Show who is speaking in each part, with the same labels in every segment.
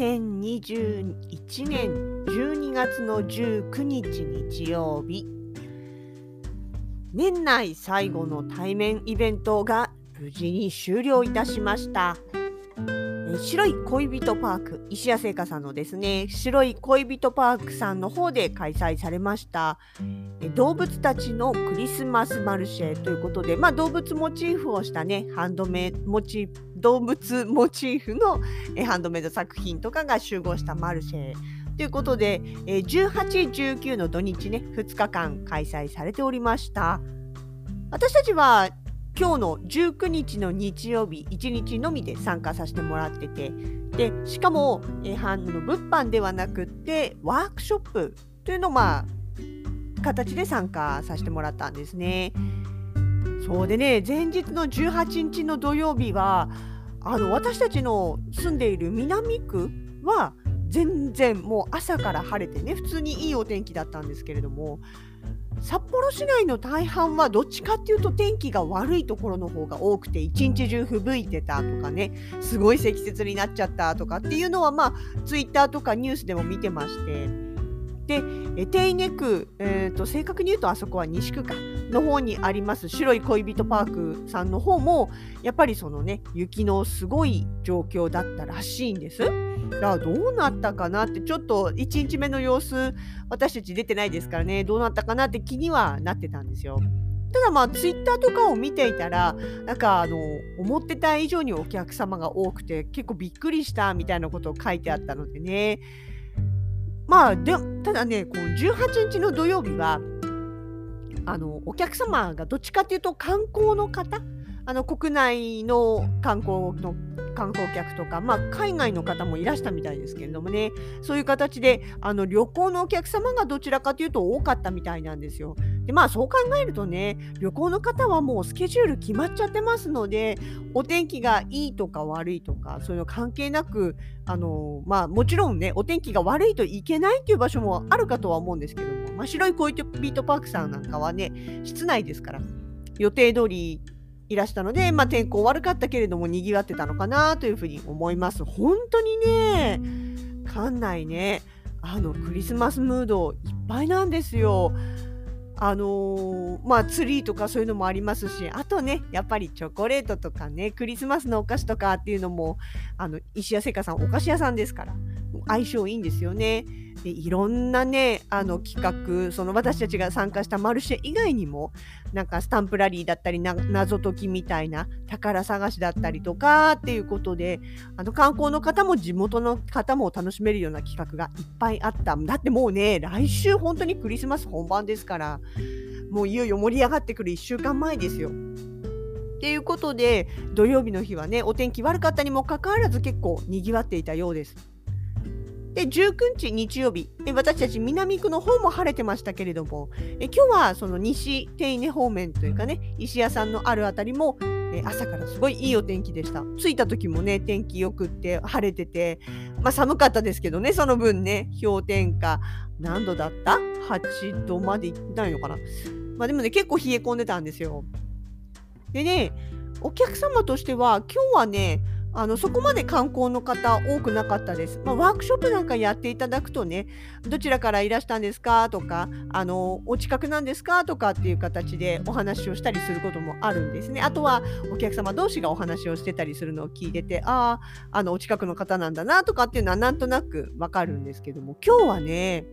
Speaker 1: 2021年12月の19日日曜日。年内最後の対面イベントが無事に終了いたしました。白い恋人パーク石谷製菓さんのですね白い恋人パークさんの方で開催されました。え動物たちのクリスマスマルシェということで、まあ、動物モチーフをしたねハンドメイモチ動物モチーフのえハンドメイド作品とかが集合したマルシェということで、え18、19の土日ね2日間開催されておりました。私たちは今日の19日の日曜日1日のみで参加させてもらっててでしかも、えー、の物販ではなくってワークショップというのをまあ形で参加させてもらったんですね。そうでね前日の18日の土曜日はあの私たちの住んでいる南区は全然もう朝から晴れてね普通にいいお天気だったんですけれども札幌市内の大半はどっちかっていうと天気が悪いところの方が多くて一日中吹雪いてたとかねすごい積雪になっちゃったとかっていうのはまあツイッターとかニュースでも見てましてで手稲区、えーと、正確に言うとあそこは西区かの方にあります白い恋人パークさんの方もやっぱりそのね雪のすごい状況だったらしいんです。だからどうなったかなってちょっと1日目の様子私たち出てないですからねどうなったかなって気にはなってたんですよ。ただまあツイッターとかを見ていたらなんかあの思ってた以上にお客様が多くて結構びっくりしたみたいなことを書いてあったのでねまあでただねこの18日の土曜日はあのお客様がどっちかっていうと観光の方あの国内の観光の観光客とか、まあ、海外の方もいらしたみたいですけれどもねそういう形であの旅行のお客様がどちらかというと多かったみたいなんですよ。でまあそう考えるとね旅行の方はもうスケジュール決まっちゃってますのでお天気がいいとか悪いとかそういうの関係なくあのまあもちろんねお天気が悪いといけないっていう場所もあるかとは思うんですけども、まあ、白い恋人ビートパークさんなんかはね室内ですから予定通りいらしたので、まあ、天候悪かったけれども賑わってたのかなというふうに思います。本当にね館内ねあのクリスマスムードいっぱいなんですよ。あのー、まあツリーとかそういうのもありますしあとねやっぱりチョコレートとかねクリスマスのお菓子とかっていうのもあの石屋製菓さんお菓子屋さんですから相性いいんですよね。でいろんなねあの企画その私たちが参加したマルシェ以外にもなんかスタンプラリーだったり謎解きみたいな宝探しだったりとかっていうことであの観光の方も地元の方も楽しめるような企画がいっぱいあっただってもうね来週本当にクリスマス本番ですからもういよいよ盛り上がってくる1週間前ですよ。っていうことで土曜日の日はねお天気悪かったにもかかわらず結構にぎわっていたようです。で19日日曜日。私たち南区の方も晴れてましたけれども。え今日はその西手稲方面というかね石屋さんのあるあたりもえ朝からすごいいいお天気でした。着いた時もね天気よくって晴れてて、まあ、寒かったですけどねその分ね氷点下。何度だった ?8 度までいってないのかな。まあでもね結構冷え込んでたんですよ。でねお客様としては今日はねあのそこまで観光の方多くなかったです。まあ、ワークショップなんかやっていただくとね、どちらからいらしたんですか？とか、あのお近くなんですか？とかっていう形でお話をしたりすることもあるんですね。あとはお客様同士がお話をしてたりするのを聞いてて、ああ、あのお近くの方なんだなとかっていうのはなんとなくわかるんですけども、今日はね、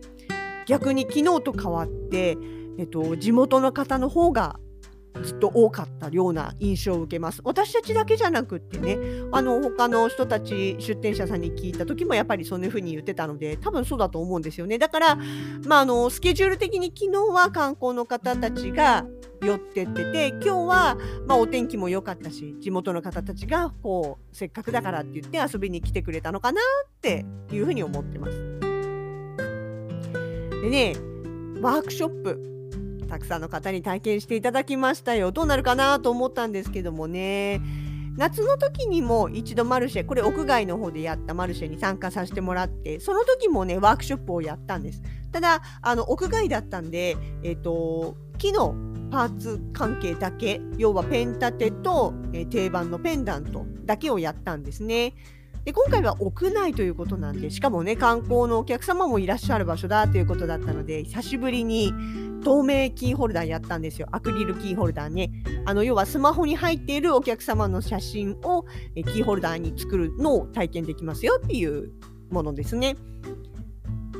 Speaker 1: 逆に昨日と変わって、えっと、地元の方の方がずっと多かったような印象を受けます。私たちだけじゃなくってね、あの他の人たち出店者さんに聞いた時もやっぱりそんな風に言ってたので、多分そうだと思うんですよね。だから、まあ、あのスケジュール的に昨日は観光の方たちが寄ってってて今日は、まあ、お天気も良かったし地元の方たちがこうせっかくだからって言って遊びに来てくれたのかなっていうふうに思ってます。でねワークショップたくさんの方に体験していただきましたよ。どうなるかなと思ったんですけどもね。夏の時にも一度マルシェこれ屋外の方でやったマルシェに参加させてもらってその時もねワークショップをやったんです。ただあの屋外だったんでえっ、ー、と木のパーツ関係だけ要はペン立てと、えー、定番のペンダントだけをやったんですね。で今回は屋内ということなんでしかもね観光のお客様もいらっしゃる場所だということだったので久しぶりに透明キーホルダーやったんですよアクリルキーホルダーねあの要はスマホに入っているお客様の写真をキーホルダーに作るのを体験できますよっていうものですね。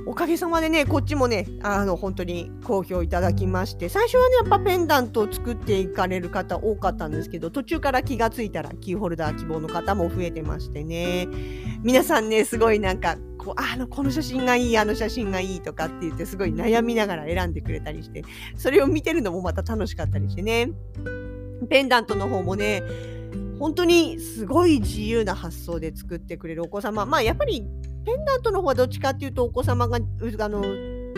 Speaker 1: おかげさまでね、こっちもね、あの本当に好評いただきまして、最初はね、やっぱペンダントを作っていかれる方多かったんですけど、途中から気がついたらキーホルダー希望の方も増えてましてね、皆さんね、すごいなんか、こうあのこの写真がいい、あの写真がいいとかって言って、すごい悩みながら選んでくれたりして、それを見てるのもまた楽しかったりしてね。ペンダントの方もね、本当にすごい自由な発想で作ってくれるお子様、まあやっぱりペンダントの方はどっちかっていうとお子様があの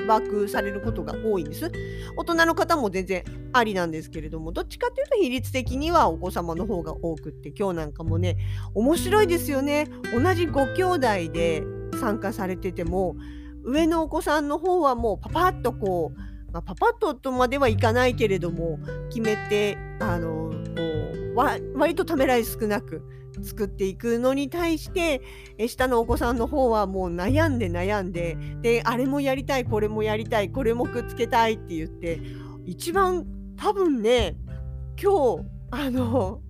Speaker 1: ワークされることが多いんです。大人の方も全然ありなんですけれども、どっちかっていうと比率的にはお子様の方が多くって、今日なんかもね、面白いですよね。同じご兄弟で参加されてても、上のお子さんの方はもうパパッとこう、まあ、パパッととまではいかないけれども、決めて、あの、こう、割とためらい少なく、作っていくのに対して下のお子さんの方はもう悩んで悩んでであれもやりたいこれもやりたいこれもくっつけたいって言って一番多分ね今日あの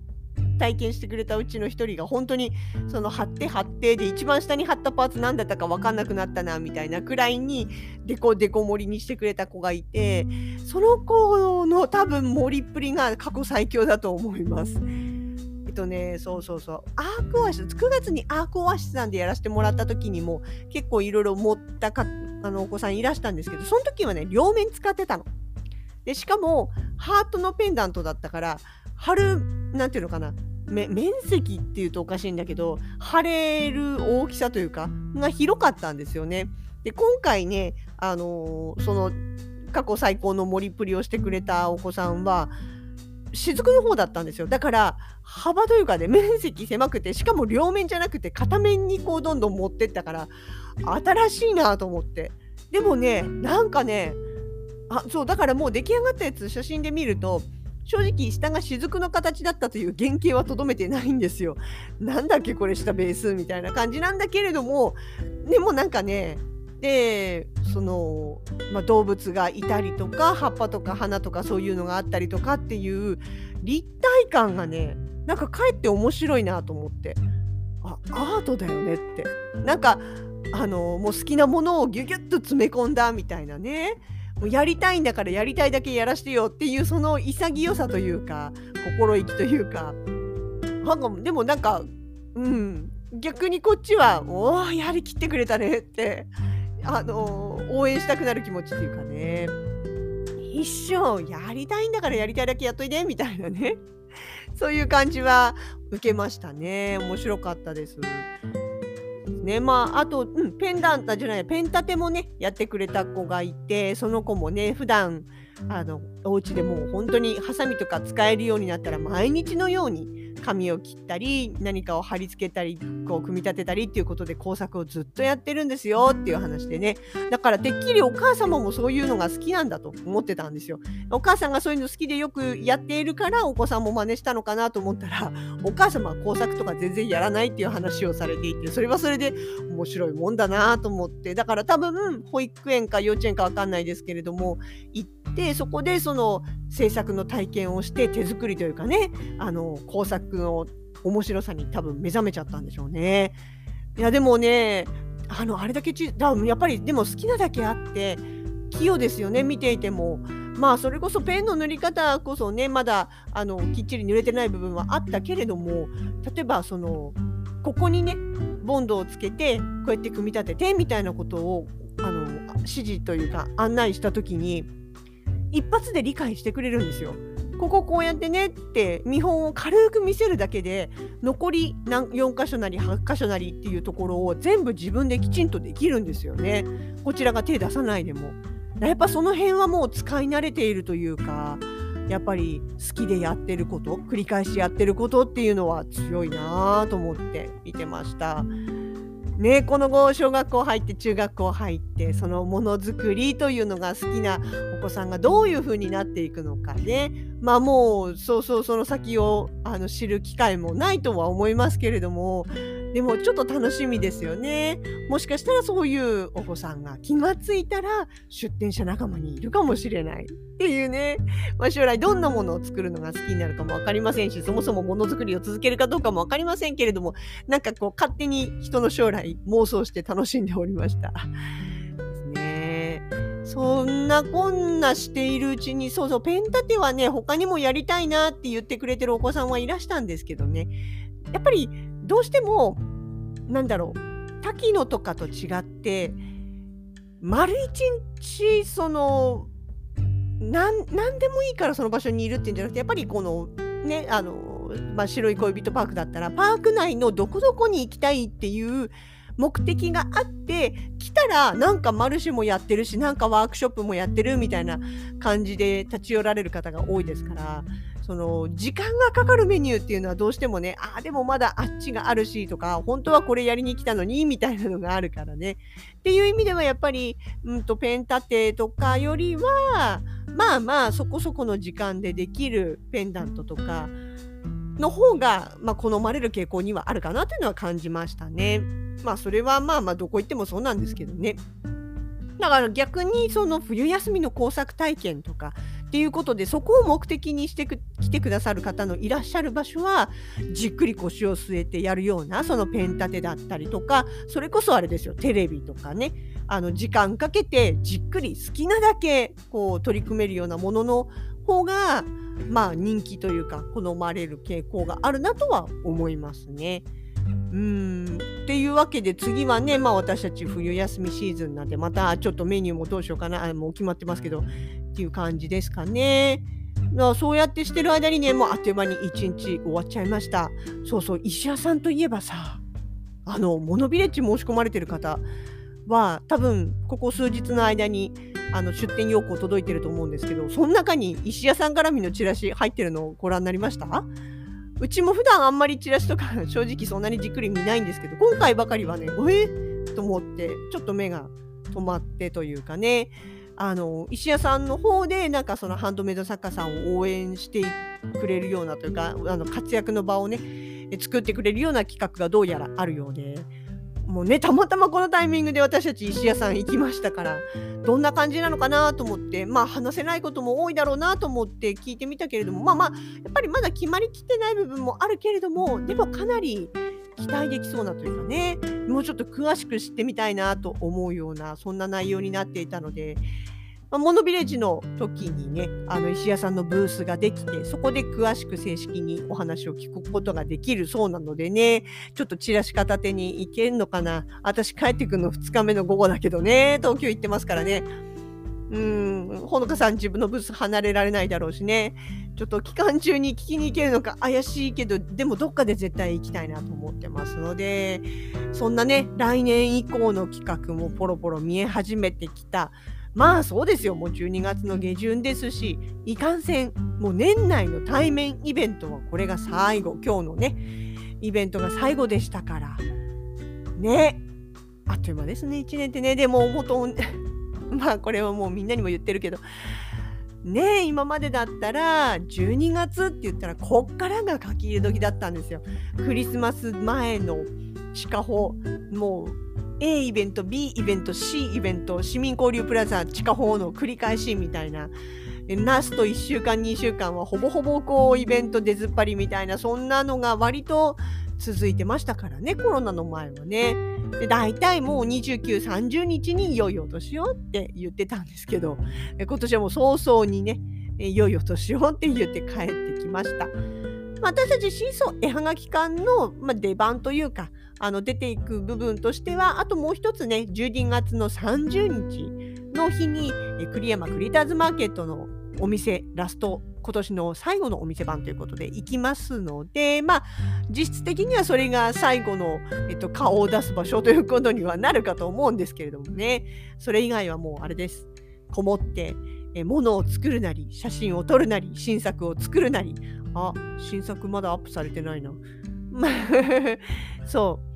Speaker 1: 体験してくれたうちの一人が本当にその貼って貼ってで一番下に貼ったパーツ何だったか分かんなくなったなみたいなくらいにデコデコ盛りにしてくれた子がいてその子の多分盛りっぷりが過去最強だと思います。っとね、そうそうそう、アークオアシス、9月にアークオアシスさんでやらせてもらった時にも、結構いろいろ持ったかあのお子さんいらしたんですけど、その時はね、両面使ってたの。で、しかも、ハートのペンダントだったから、貼る、なんていうのかな、面積っていうとおかしいんだけど、貼れる大きさというか、が広かったんですよね。で、今回ね、あのー、その、過去最高の盛りっぷりをしてくれたお子さんは、雫の方だったんですよだから幅というかね面積狭くてしかも両面じゃなくて片面にこうどんどん持ってったから新しいなと思ってでもねなんかねあそうだからもう出来上がったやつ写真で見ると正直下が雫の形だったという原型はとどめてないんですよ。なんだっけこれ下ベースみたいな感じなんだけれどもでもなんかねでその、まあ、動物がいたりとか葉っぱとか花とかそういうのがあったりとかっていう立体感がねなんかかえって面白いなと思って。あアートだよねって。なんかあのもう好きなものをギュギュッと詰め込んだみたいなね。もうやりたいんだからやりたいだけやらしてよっていうその潔さというか心意気というか。なんかでもなんかうん。逆にこっちは「おおやりきってくれたね」って。あの応援したくなる気持ちっていうかね。一生やりたいんだからやりたいだけやっといてみたいなね。そういう感じは受けましたね。面白かったです。ねまああと、うん、ペンダントじゃないペン立てもねやってくれた子がいてその子もね普段あのお家でもう本当にハサミとか使えるようになったら毎日のように紙を切ったり何かを貼り付けたりこう組み立てたりっていうことで工作をずっとやってるんですよっていう話でね。だからてっきりお母様もそういうのが好きなんだと思ってたんですよ。お母さんがそういうの好きでよくやっているからお子さんも真似したのかなと思ったら お母様は工作とか全然やらないっていう話をされていてそれはそれで面白いもんだなと思って。だから多分保育園か幼稚園か分かんないですけれども行ってそこでその制作の体験をして手作りというかねあの工作の面白さに多分目覚めちゃったんでしょうね。いやでもねあのあれだけちだやっぱりでも好きなだけあって器用ですよね見ていても。まあそれこそペンの塗り方こそねまだあのきっちり塗れてない部分はあったけれども例えばそのここにねボンドをつけてこうやって組み立ててみたいなことをあの指示というか案内した時に一発で理解してくれるんですよ。こここうやってねって見本を軽く見せるだけで残り何4箇所なり8箇所なりっていうところを全部自分できちんとできるんですよね。こちらが手出さないでも。やっぱその辺はもう使い慣れているというかやっぱり好きでやってること繰り返しやってることっていうのは強いなと思って見てました。ね、この後小学校入って中学校入ってそのものづくりというのが好きなお子さんがどういう風になっていくのかね。まあもうそうそうその先をあの知る機会もないとは思いますけれどもでもちょっと楽しみですよね。もしかしたらそういうお子さんが気がついたら出店者仲間にいるかもしれないっていうね、まあ、将来どんなものを作るのが好きになるかも分かりませんしそもそもものづくりを続けるかどうかも分かりませんけれどもなんかこう勝手に人の将来妄想して楽しんでおりました。ですね。そんなこんなしているうちにそうそうペン立てはね他にもやりたいなって言ってくれてるお子さんはいらしたんですけどね。やっぱりどうしてもなんだろう滝野とかと違って丸一日その何でもいいからその場所にいるっていうんじゃなくてやっぱりこのねあの、まあ、白い恋人パークだったらパーク内のどこどこに行きたいっていう目的があって来たらなんかマルシェもやってるしなんかワークショップもやってるみたいな感じで立ち寄られる方が多いですからその時間がかかるメニューっていうのはどうしてもねああでもまだあっちがあるしとか本当はこれやりに来たのにみたいなのがあるからねっていう意味ではやっぱり、うんと、ペン立てとかよりはまあまあそこそこの時間でできるペンダントとかの方が、まあ、好まれる傾向にはあるかなというのは感じましたね。まあそれはまあまあどこ行ってもそうなんですけどね。だから逆にその冬休みの工作体験とかっていうことでそこを目的にして来てくださる方のいらっしゃる場所はじっくり腰を据えてやるようなそのペン立てだったりとかそれこそあれですよテレビとかねあの時間かけてじっくり好きなだけこう取り組めるようなものの方がまあ人気というか好まれる傾向があるなとは思いますね。うんっていうわけで次はね、まあ、私たち冬休みシーズンなんでまたちょっとメニューもどうしようかなあもう決まってますけどっていう感じですかね。そうやってしてる間にねもうあっという間に一日終わっちゃいました。そうそう石屋さんといえばさあのモノビレッジ申し込まれてる方は多分ここ数日の間にあの出店要項届いてると思うんですけどその中に石屋さん絡みのチラシ入ってるのをご覧になりました？うちも普段あんまりチラシとか 正直そんなにじっくり見ないんですけど今回ばかりはねえ？と思ってちょっと目が止まってというかね。あの石屋さんの方でなんかそのハンドメイド作家さんを応援してくれるようなというかあの活躍の場をね作ってくれるような企画がどうやらあるようで。もうねたまたまこのタイミングで私たち石屋さん行きましたからどんな感じなのかなと思ってまあ話せないことも多いだろうなと思って聞いてみたけれどもまあまあやっぱりまだ決まりきってない部分もあるけれどもでもかなり期待できそうなというかねもうちょっと詳しく知ってみたいなと思うようなそんな内容になっていたのでまあ、モノビレッジの時にねあの石屋さんのブースができてそこで詳しく正式にお話を聞くことができるそうなのでねちょっとチラシ片手に行けんのかな。私帰ってくるの2日目の午後だけどね東京行ってますからね。うんほのかさん自分のブース離れられないだろうしね。ちょっと期間中に聞きに行けるのか怪しいけどでもどっかで絶対行きたいなと思ってますのでそんなね来年以降の企画もポロポロ見え始めてきたまあそうですよ、もう12月の下旬ですし、いかんせん、もう年内の対面イベントはこれが最後、今日のね、イベントが最後でしたから、ね、あっという間ですね、1年ってね、でも本当、まあこれはもうみんなにも言ってるけど、ね今までだったら12月って言ったらこっからが書き入れ時だったんですよ。クリスマス前の地下法もう A イベント B イベント C イベント市民交流プラザ地下法の繰り返しみたいなラスト1週間2週間はほぼほぼこうイベント出ずっぱりみたいなそんなのが割と続いてましたからねコロナの前はね。で大体もう2930日にいよいよ年をって言ってたんですけど今年はもう早々にねいよいよ年をって言って帰ってきました。私たちシーソー絵はがき館の、出番というかあの出ていく部分としてはあともう一つね12月の30日の日に栗山クリターズマーケットのお店ラスト今年の最後のお店番ということで行きますので、まあ、実質的にはそれが最後の、えっと、顔を出す場所ということにはなるかと思うんですけれどもね、それ以外はもうあれです。こもって、え物を作るなり、写真を撮るなり、新作を作るなり、あ、新作まだアップされてないな。そう。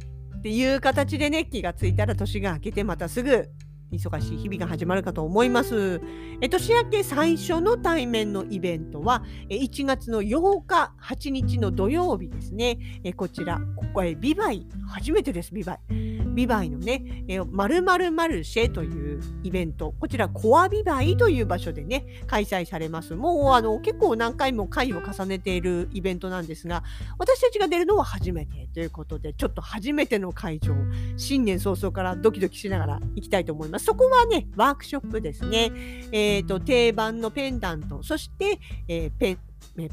Speaker 1: っていう形でね、気がついたら年が明けてまたすぐ忙しい日々が始まるかと思います。え年明け最初の対面のイベントは1月の8日、8日の土曜日ですね。えこちら、ここへビバイ、初めてです、ビバイ。ビバイのね、え〇〇マルシェというイベント、こちらコアビバイという場所でね、開催されます。もうあの結構何回も会を重ねているイベントなんですが、私たちが出るのは初めてということで、ちょっと初めての会場、新年早々からドキドキしながら行きたいと思います。そこはね、ワークショップですね。えっ、ー、と、定番のペンダント、そして、えー、ペン、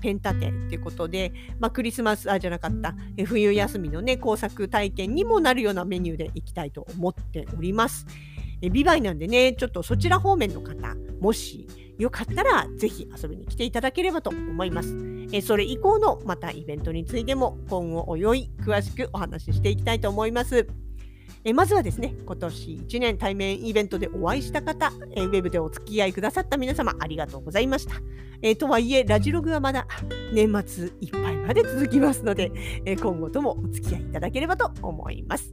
Speaker 1: ペン立てっていうことで、まあ、クリスマスあじゃなかった冬休みのね工作体験にもなるようなメニューでいきたいと思っております。えビバイなんでねちょっとそちら方面の方もしよかったらぜひ遊びに来ていただければと思います。えそれ以降のまたイベントについても今後およい詳しくお話ししていきたいと思います。えまずはですね、今年1年対面イベントでお会いした方、えウェブでお付き合いくださった皆様、ありがとうございました。えとはいえ、ラジログはまだ年末いっぱいまで続きますので、え今後ともお付き合いいただければと思います。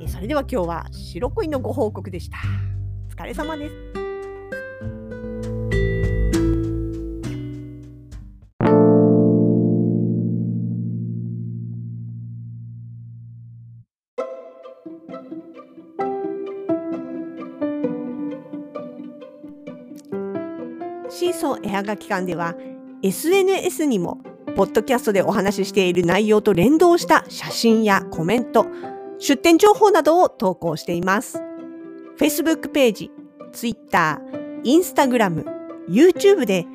Speaker 1: えそれでは今日は白恋のご報告でした。お疲れ様です。シーソー絵はがき館では SNS にもポッドキャストでお話ししている内容と連動した写真やコメント、出展情報などを投稿しています。Facebook ページ、Twitter、Instagram、YouTube で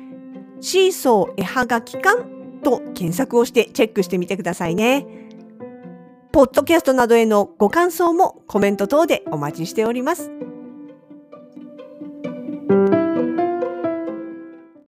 Speaker 1: シーソー絵はがき館と検索をしてチェックしてみてくださいね。ポッドキャストなどへのご感想もコメント等でお待ちしております。